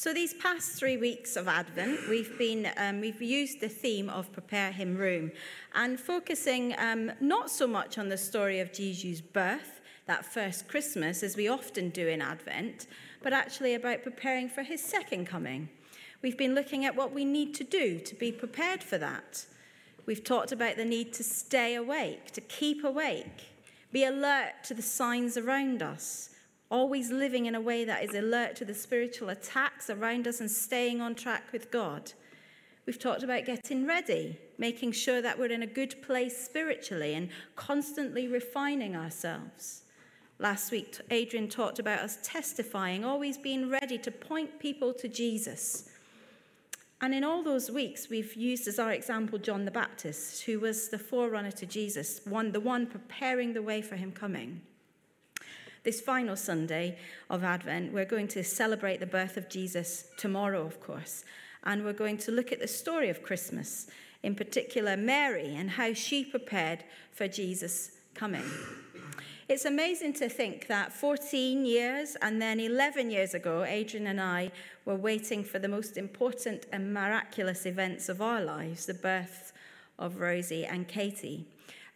So these past three weeks of Advent, we've been um, we've used the theme of prepare him room, and focusing um, not so much on the story of Jesus' birth, that first Christmas, as we often do in Advent, but actually about preparing for his second coming. We've been looking at what we need to do to be prepared for that. We've talked about the need to stay awake, to keep awake, be alert to the signs around us always living in a way that is alert to the spiritual attacks around us and staying on track with God. We've talked about getting ready, making sure that we're in a good place spiritually and constantly refining ourselves. Last week, Adrian talked about us testifying, always being ready to point people to Jesus. And in all those weeks, we've used as our example John the Baptist, who was the forerunner to Jesus, one, the one preparing the way for him coming. This final Sunday of Advent, we're going to celebrate the birth of Jesus tomorrow, of course. And we're going to look at the story of Christmas, in particular, Mary and how she prepared for Jesus' coming. It's amazing to think that 14 years and then 11 years ago, Adrian and I were waiting for the most important and miraculous events of our lives the birth of Rosie and Katie.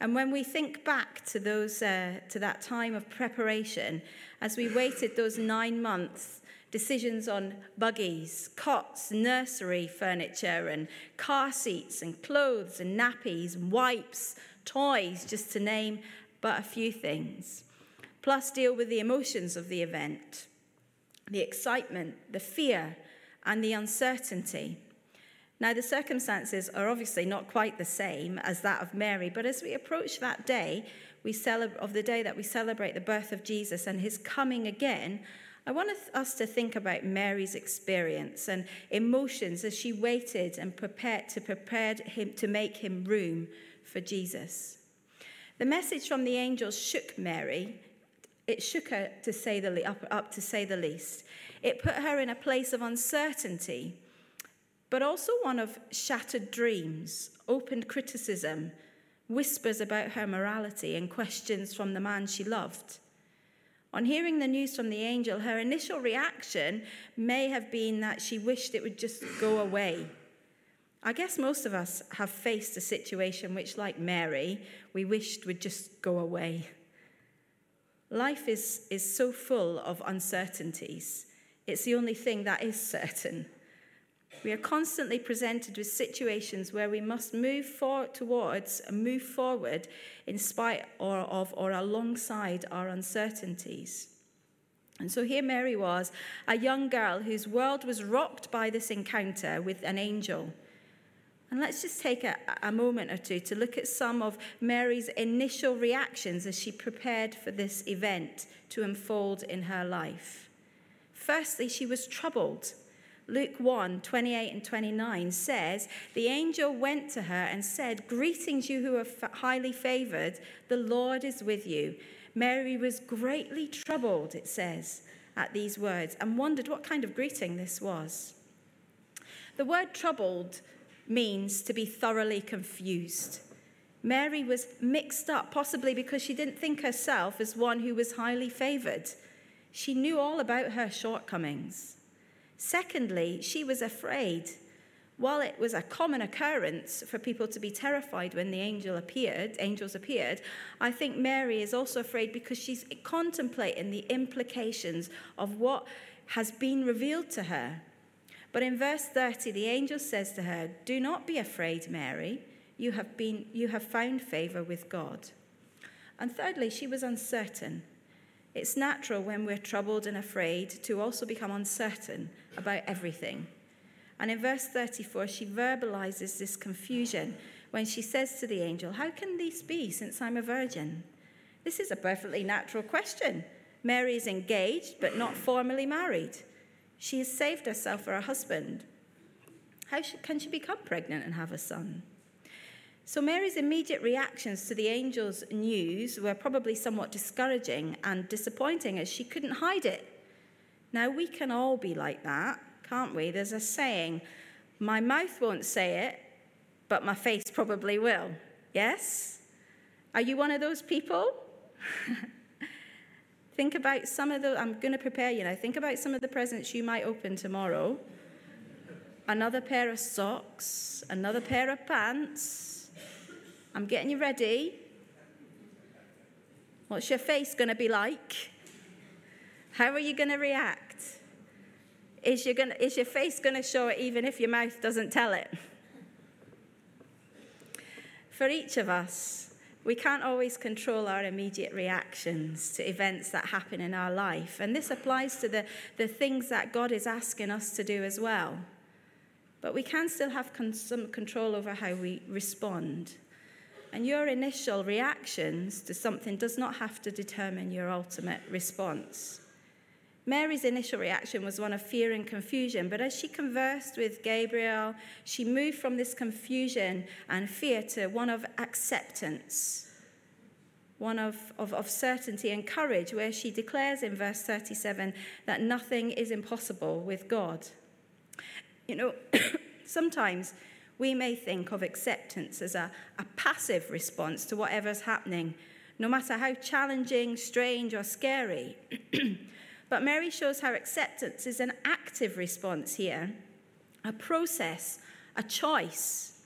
And when we think back to, those, uh, to that time of preparation, as we waited those nine months, decisions on buggies, cots, nursery furniture, and car seats, and clothes, and nappies, and wipes, toys, just to name but a few things. Plus, deal with the emotions of the event the excitement, the fear, and the uncertainty. Now, the circumstances are obviously not quite the same as that of Mary, but as we approach that day we celeb- of the day that we celebrate the birth of Jesus and his coming again, I want us to think about Mary's experience and emotions as she waited and prepared to prepare him to make him room for Jesus. The message from the angels shook Mary. It shook her to say the up, up to say the least. It put her in a place of uncertainty but also one of shattered dreams, open criticism, whispers about her morality, and questions from the man she loved. On hearing the news from the angel, her initial reaction may have been that she wished it would just go away. I guess most of us have faced a situation which, like Mary, we wished would just go away. Life is, is so full of uncertainties. It's the only thing that is certain. We are constantly presented with situations where we must move for, towards and move forward in spite or of or alongside our uncertainties. And so here Mary was, a young girl whose world was rocked by this encounter with an angel. And let's just take a, a, moment or two to look at some of Mary's initial reactions as she prepared for this event to unfold in her life. Firstly, she was troubled. Luke 1 28 and 29 says, The angel went to her and said, Greetings, you who are highly favored, the Lord is with you. Mary was greatly troubled, it says, at these words, and wondered what kind of greeting this was. The word troubled means to be thoroughly confused. Mary was mixed up, possibly because she didn't think herself as one who was highly favored. She knew all about her shortcomings. Secondly, she was afraid. While it was a common occurrence for people to be terrified when the angel appeared, angels appeared, I think Mary is also afraid because she's contemplating the implications of what has been revealed to her. But in verse 30, the angel says to her, Do not be afraid, Mary. You have, been, you have found favor with God. And thirdly, she was uncertain. It's natural when we're troubled and afraid to also become uncertain about everything. And in verse 34, she verbalizes this confusion when she says to the angel, How can this be since I'm a virgin? This is a perfectly natural question. Mary is engaged but not formally married. She has saved herself for a husband. How can she become pregnant and have a son? So Mary's immediate reactions to the angel's news were probably somewhat discouraging and disappointing as she couldn't hide it. Now, we can all be like that, can't we? There's a saying, my mouth won't say it, but my face probably will. Yes? Are you one of those people? Think about some of the, I'm going to prepare you now. Think about some of the presents you might open tomorrow. Another pair of socks, another pair of pants. I'm getting you ready. What's your face going to be like? How are you going to react? Is, you gonna, is your face going to show it even if your mouth doesn't tell it? For each of us, we can't always control our immediate reactions to events that happen in our life. And this applies to the, the things that God is asking us to do as well. But we can still have con- some control over how we respond. And your initial reactions to something does not have to determine your ultimate response. Mary's initial reaction was one of fear and confusion, but as she conversed with Gabriel, she moved from this confusion and fear to one of acceptance, one of, of, of certainty and courage, where she declares in verse 37 that nothing is impossible with God. You know, sometimes we may think of acceptance as a, a passive response to whatever's happening, no matter how challenging, strange, or scary. But Mary shows how acceptance is an active response here, a process, a choice.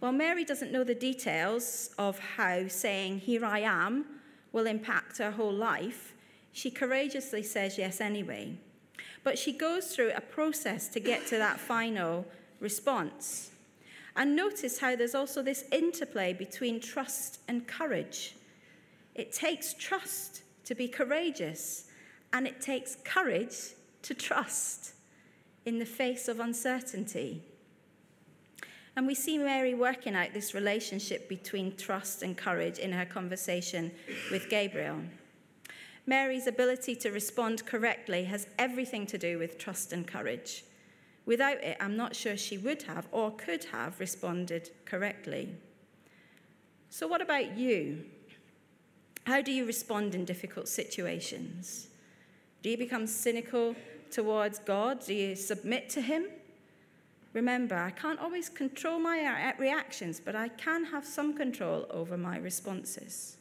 While Mary doesn't know the details of how saying, Here I am, will impact her whole life, she courageously says yes anyway. But she goes through a process to get to that final response. And notice how there's also this interplay between trust and courage. It takes trust to be courageous, and it takes courage to trust in the face of uncertainty. And we see Mary working out this relationship between trust and courage in her conversation with Gabriel. Mary's ability to respond correctly has everything to do with trust and courage. Without it, I'm not sure she would have or could have responded correctly. So, what about you? How do you respond in difficult situations? Do you become cynical towards God? Do you submit to Him? Remember, I can't always control my uh, reactions, but I can have some control over my responses.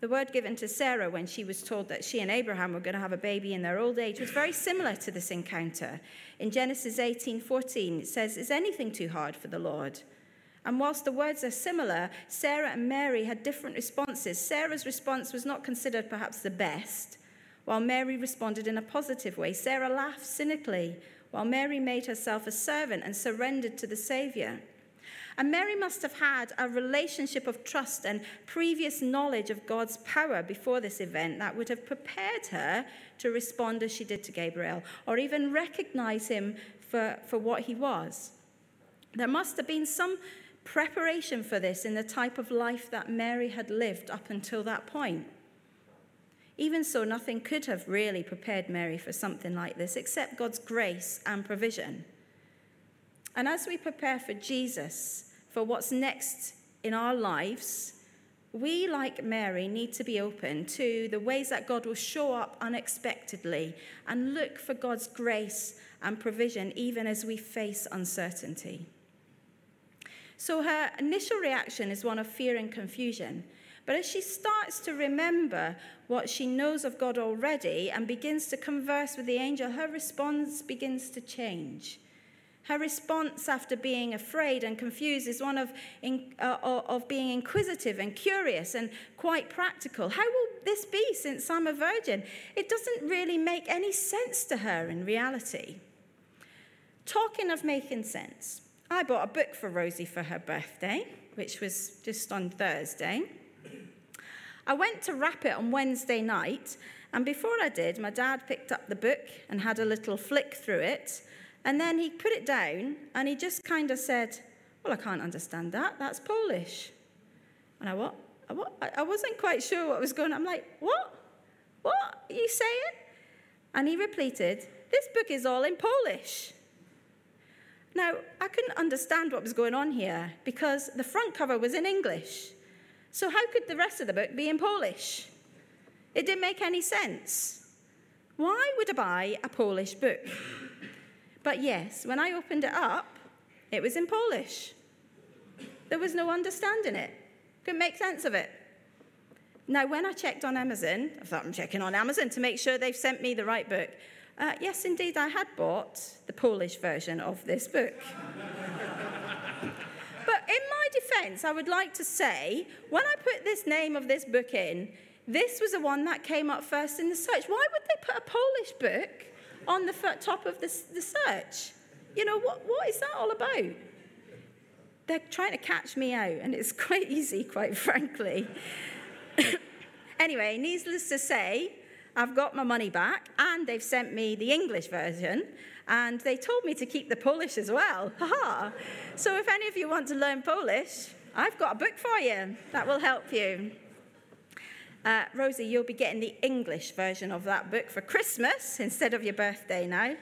The word given to Sarah when she was told that she and Abraham were going to have a baby in their old age was very similar to this encounter. In Genesis 18:14, it says, "Is anything too hard for the Lord?" And whilst the words are similar, Sarah and Mary had different responses. Sarah's response was not considered perhaps the best, while Mary responded in a positive way. Sarah laughed cynically, while Mary made herself a servant and surrendered to the Savior. And Mary must have had a relationship of trust and previous knowledge of God's power before this event that would have prepared her to respond as she did to Gabriel, or even recognize him for, for what he was. There must have been some preparation for this in the type of life that Mary had lived up until that point. Even so, nothing could have really prepared Mary for something like this except God's grace and provision. And as we prepare for Jesus, for what's next in our lives, we, like Mary, need to be open to the ways that God will show up unexpectedly and look for God's grace and provision even as we face uncertainty. So her initial reaction is one of fear and confusion. But as she starts to remember what she knows of God already and begins to converse with the angel, her response begins to change. Her response after being afraid and confused is one of, uh, of being inquisitive and curious and quite practical. How will this be since I'm a virgin? It doesn't really make any sense to her in reality. Talking of making sense, I bought a book for Rosie for her birthday, which was just on Thursday. I went to wrap it on Wednesday night, and before I did, my dad picked up the book and had a little flick through it, and then he put it down and he just kind of said, Well, I can't understand that. That's Polish. And I what? I, what? I wasn't quite sure what was going on. I'm like, What? What are you saying? And he repeated, This book is all in Polish. Now, I couldn't understand what was going on here because the front cover was in English. So, how could the rest of the book be in Polish? It didn't make any sense. Why would I buy a Polish book? But yes, when I opened it up, it was in Polish. There was no understanding it, couldn't make sense of it. Now, when I checked on Amazon, I thought I'm checking on Amazon to make sure they've sent me the right book. Uh, yes, indeed, I had bought the Polish version of this book. Defense, I would like to say when I put this name of this book in, this was the one that came up first in the search. Why would they put a Polish book on the top of the, the search? You know, what, what is that all about? They're trying to catch me out, and it's quite easy, quite frankly. anyway, needless to say, I've got my money back, and they've sent me the English version, and they told me to keep the Polish as well. Ha so if any of you want to learn Polish, I've got a book for you that will help you. Uh, Rosie, you'll be getting the English version of that book for Christmas instead of your birthday now.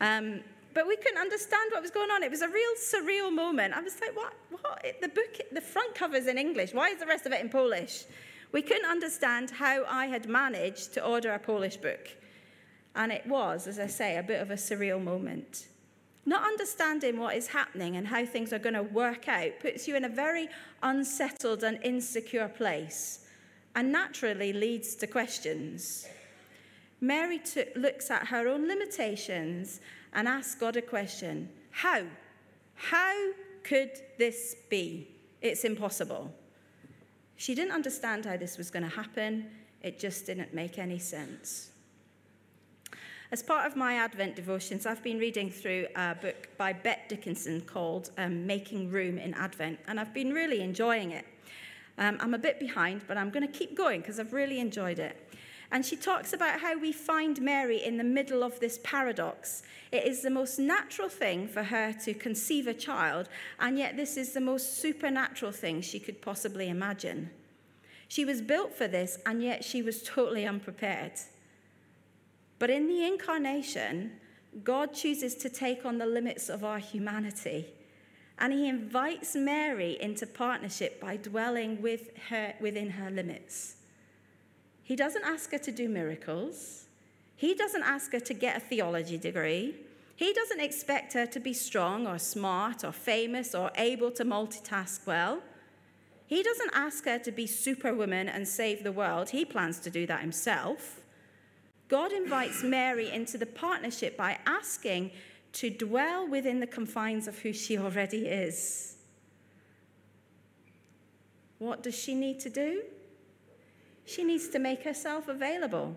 Um, but we couldn't understand what was going on. It was a real surreal moment. I was like, what? What? The book, the front cover's in English. Why is the rest of it in Polish? We couldn't understand how I had managed to order a Polish book. And it was, as I say, a bit of a surreal moment. Not understanding what is happening and how things are going to work out puts you in a very unsettled and insecure place and naturally leads to questions. Mary looks at her own limitations and asks God a question How? How could this be? It's impossible. She didn't understand how this was going to happen, it just didn't make any sense. As part of my Advent devotions, I've been reading through a book by Bette Dickinson called um, Making Room in Advent, and I've been really enjoying it. Um, I'm a bit behind, but I'm going to keep going because I've really enjoyed it. And she talks about how we find Mary in the middle of this paradox. It is the most natural thing for her to conceive a child, and yet this is the most supernatural thing she could possibly imagine. She was built for this, and yet she was totally unprepared. But in the incarnation, God chooses to take on the limits of our humanity. And he invites Mary into partnership by dwelling with her, within her limits. He doesn't ask her to do miracles. He doesn't ask her to get a theology degree. He doesn't expect her to be strong or smart or famous or able to multitask well. He doesn't ask her to be superwoman and save the world. He plans to do that himself. God invites Mary into the partnership by asking to dwell within the confines of who she already is. What does she need to do? She needs to make herself available,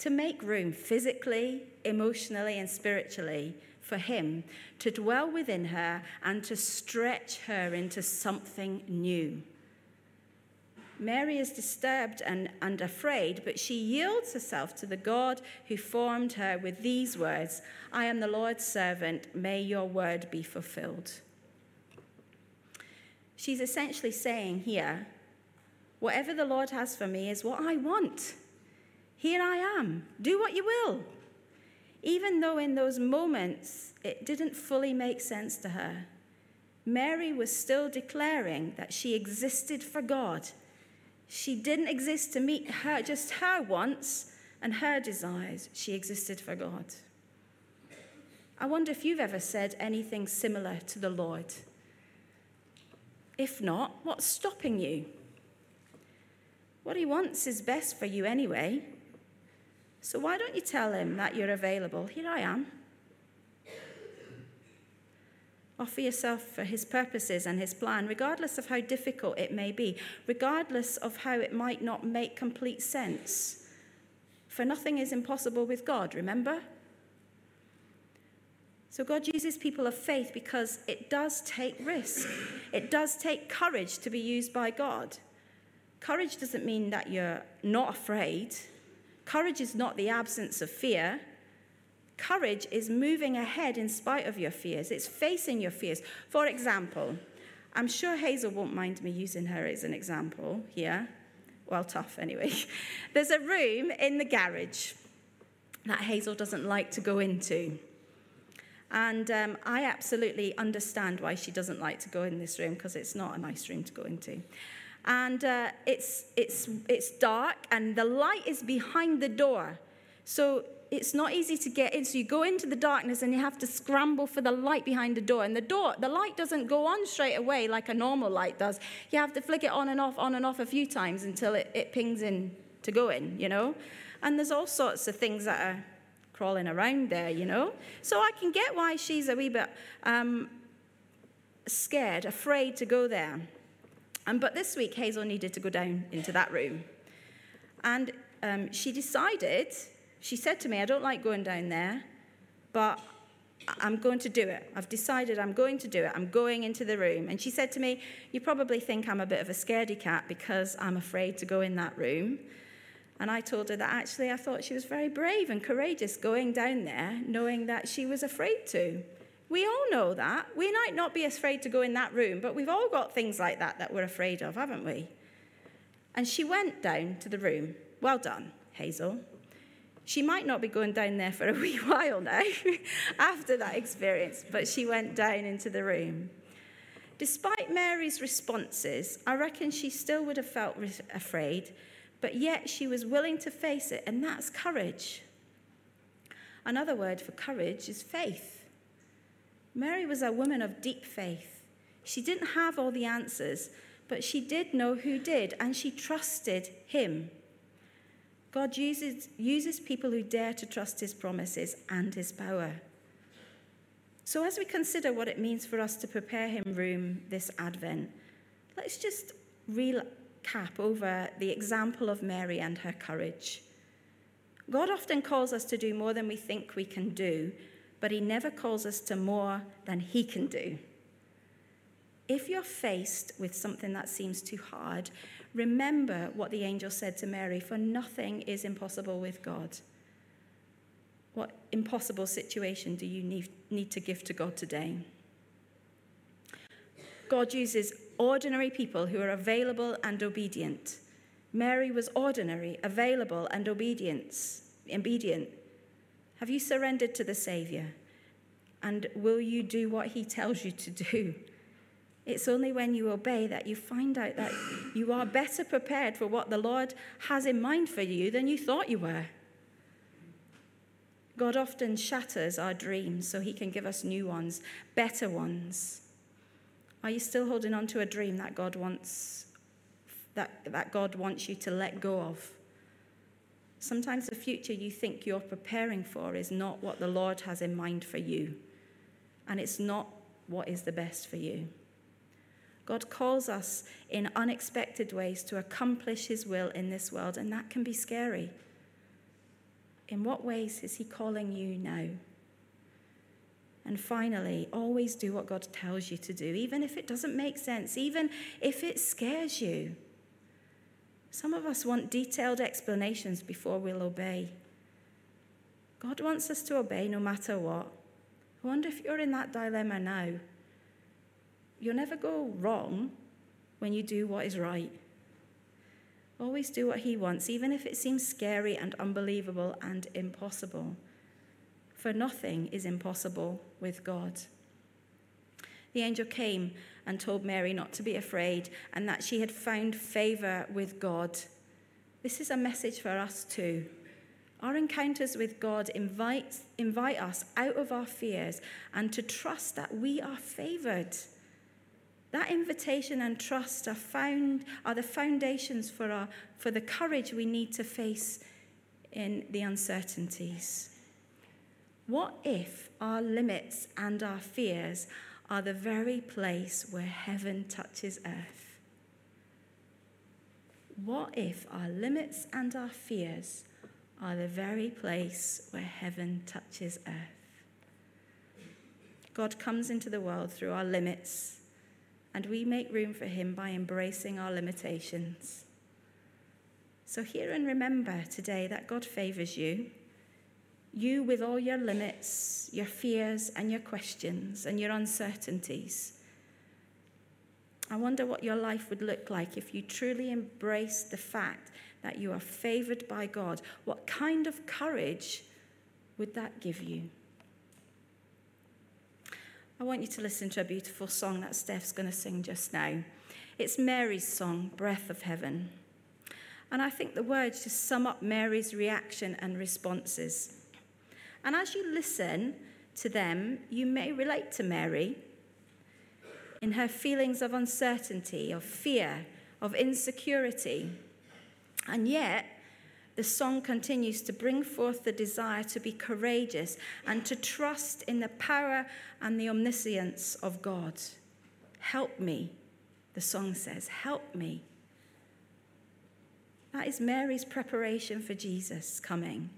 to make room physically, emotionally, and spiritually for Him to dwell within her and to stretch her into something new. Mary is disturbed and, and afraid, but she yields herself to the God who formed her with these words I am the Lord's servant, may your word be fulfilled. She's essentially saying here, Whatever the Lord has for me is what I want. Here I am. Do what you will. Even though in those moments it didn't fully make sense to her, Mary was still declaring that she existed for God. She didn't exist to meet her, just her wants and her desires. She existed for God. I wonder if you've ever said anything similar to the Lord. If not, what's stopping you? What he wants is best for you anyway. So why don't you tell him that you're available? Here I am. Offer yourself for his purposes and his plan, regardless of how difficult it may be, regardless of how it might not make complete sense. For nothing is impossible with God, remember? So God uses people of faith because it does take risk. It does take courage to be used by God. Courage doesn't mean that you're not afraid. Courage is not the absence of fear. Courage is moving ahead in spite of your fears, it's facing your fears. For example, I'm sure Hazel won't mind me using her as an example here. Well, tough anyway. There's a room in the garage that Hazel doesn't like to go into. And um, I absolutely understand why she doesn't like to go in this room because it's not a nice room to go into and uh, it's, it's, it's dark, and the light is behind the door. So it's not easy to get in. So you go into the darkness and you have to scramble for the light behind the door. And the door, the light doesn't go on straight away like a normal light does. You have to flick it on and off, on and off a few times until it, it pings in to go in, you know? And there's all sorts of things that are crawling around there, you know? So I can get why she's a wee bit um, scared, afraid to go there. Um, but this week, Hazel needed to go down into that room. And um, she decided, she said to me, I don't like going down there, but I'm going to do it. I've decided I'm going to do it. I'm going into the room. And she said to me, You probably think I'm a bit of a scaredy cat because I'm afraid to go in that room. And I told her that actually I thought she was very brave and courageous going down there, knowing that she was afraid to. We all know that. We might not be afraid to go in that room, but we've all got things like that that we're afraid of, haven't we? And she went down to the room. Well done, Hazel. She might not be going down there for a wee while now after that experience, but she went down into the room. Despite Mary's responses, I reckon she still would have felt afraid, but yet she was willing to face it, and that's courage. Another word for courage is faith. Mary was a woman of deep faith. She didn't have all the answers, but she did know who did, and she trusted him. God uses, uses people who dare to trust his promises and his power. So, as we consider what it means for us to prepare him room this Advent, let's just recap over the example of Mary and her courage. God often calls us to do more than we think we can do, but He never calls us to more than He can do. If you're faced with something that seems too hard, remember what the angel said to Mary for nothing is impossible with God. What impossible situation do you need, need to give to God today? God uses ordinary people who are available and obedient. Mary was ordinary, available, and obedient. obedient. Have you surrendered to the Savior? And will you do what He tells you to do? It's only when you obey that you find out that you are better prepared for what the Lord has in mind for you than you thought you were. God often shatters our dreams so He can give us new ones, better ones. Are you still holding on to a dream that God wants that, that God wants you to let go of? Sometimes the future you think you're preparing for is not what the Lord has in mind for you, and it's not what is the best for you. God calls us in unexpected ways to accomplish His will in this world, and that can be scary. In what ways is He calling you now? And finally, always do what God tells you to do, even if it doesn't make sense, even if it scares you. Some of us want detailed explanations before we'll obey. God wants us to obey no matter what. I wonder if you're in that dilemma now. You'll never go wrong when you do what is right. Always do what He wants, even if it seems scary and unbelievable and impossible. For nothing is impossible with God. The angel came and told Mary not to be afraid and that she had found favor with God. This is a message for us too. Our encounters with God invite, invite us out of our fears and to trust that we are favored. That invitation and trust are, found, are the foundations for, our, for the courage we need to face in the uncertainties. What if our limits and our fears are the very place where heaven touches earth. What if our limits and our fears are the very place where heaven touches earth? God comes into the world through our limits, and we make room for him by embracing our limitations. So, hear and remember today that God favors you you, with all your limits, your fears, and your questions, and your uncertainties. I wonder what your life would look like if you truly embraced the fact that you are favored by God. What kind of courage would that give you? I want you to listen to a beautiful song that Steph's going to sing just now. It's Mary's song, Breath of Heaven. And I think the words just sum up Mary's reaction and responses. And as you listen to them, you may relate to Mary in her feelings of uncertainty, of fear, of insecurity. And yet, the song continues to bring forth the desire to be courageous and to trust in the power and the omniscience of God. Help me, the song says, help me. That is Mary's preparation for Jesus coming.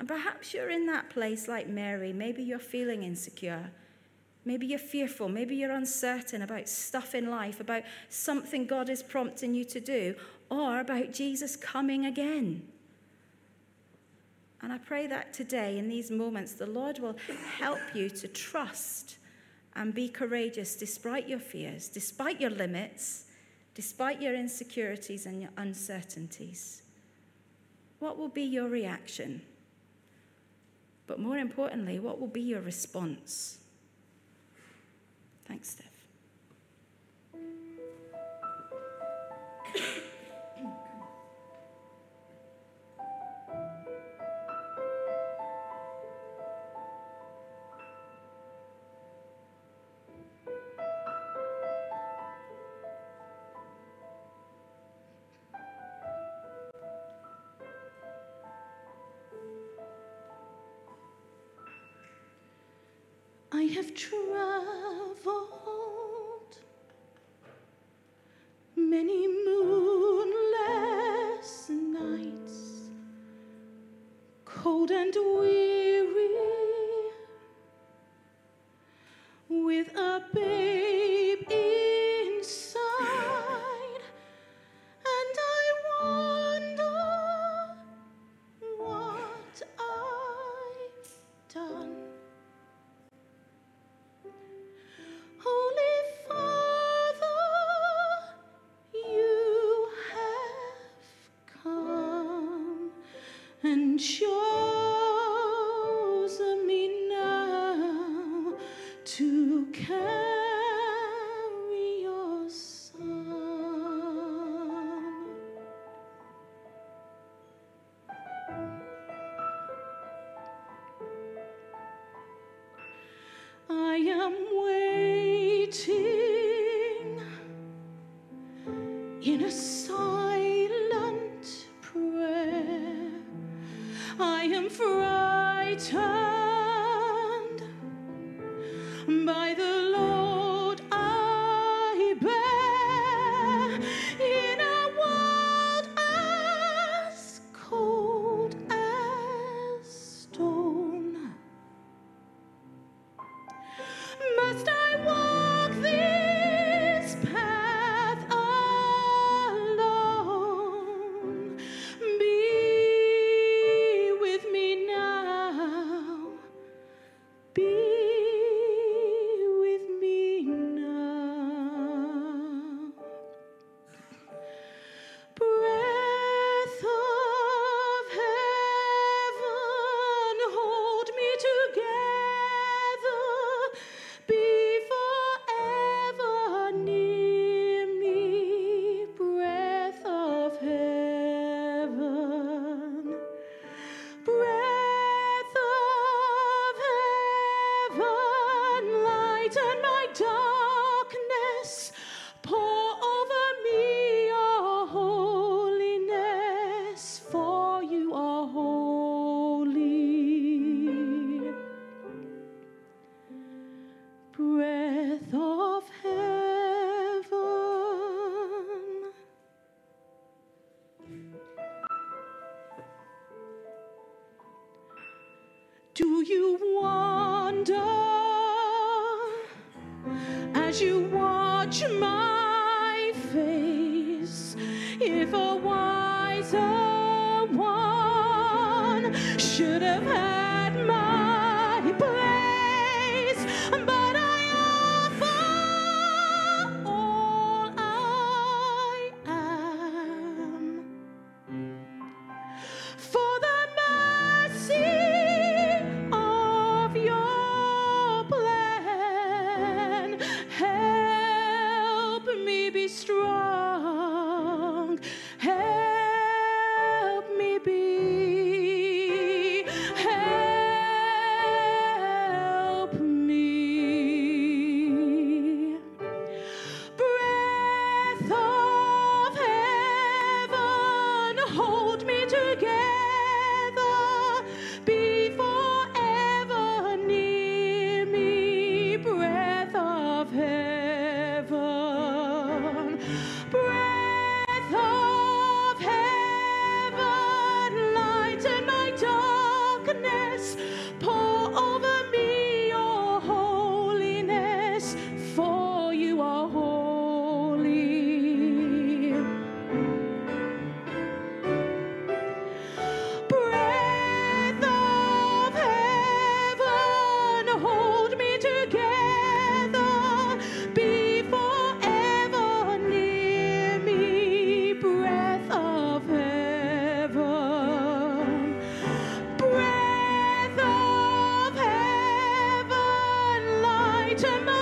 And perhaps you're in that place like Mary. Maybe you're feeling insecure. Maybe you're fearful. Maybe you're uncertain about stuff in life, about something God is prompting you to do, or about Jesus coming again. And I pray that today, in these moments, the Lord will help you to trust and be courageous despite your fears, despite your limits, despite your insecurities and your uncertainties. What will be your reaction? But more importantly, what will be your response? Thanks, Steph. A in a silent prayer. I am frightened watch my face. If a wiser one should have had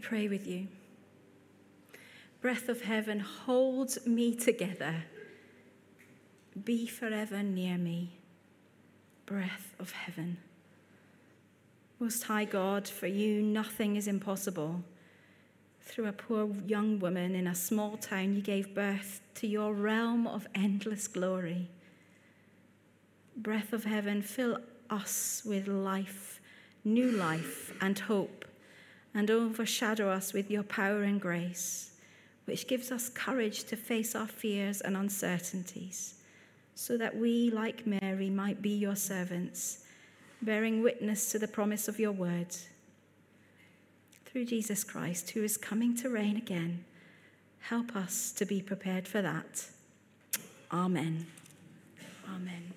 pray with you. Breath of heaven, hold me together. Be forever near me. Breath of heaven. Most High God, for you nothing is impossible. Through a poor young woman in a small town, you gave birth to your realm of endless glory. Breath of heaven, fill us with life, new life, and hope, and overshadow us with your power and grace, which gives us courage to face our fears and uncertainties, so that we, like Mary, might be your servants, bearing witness to the promise of your word. Through Jesus Christ, who is coming to reign again, help us to be prepared for that. Amen. Amen.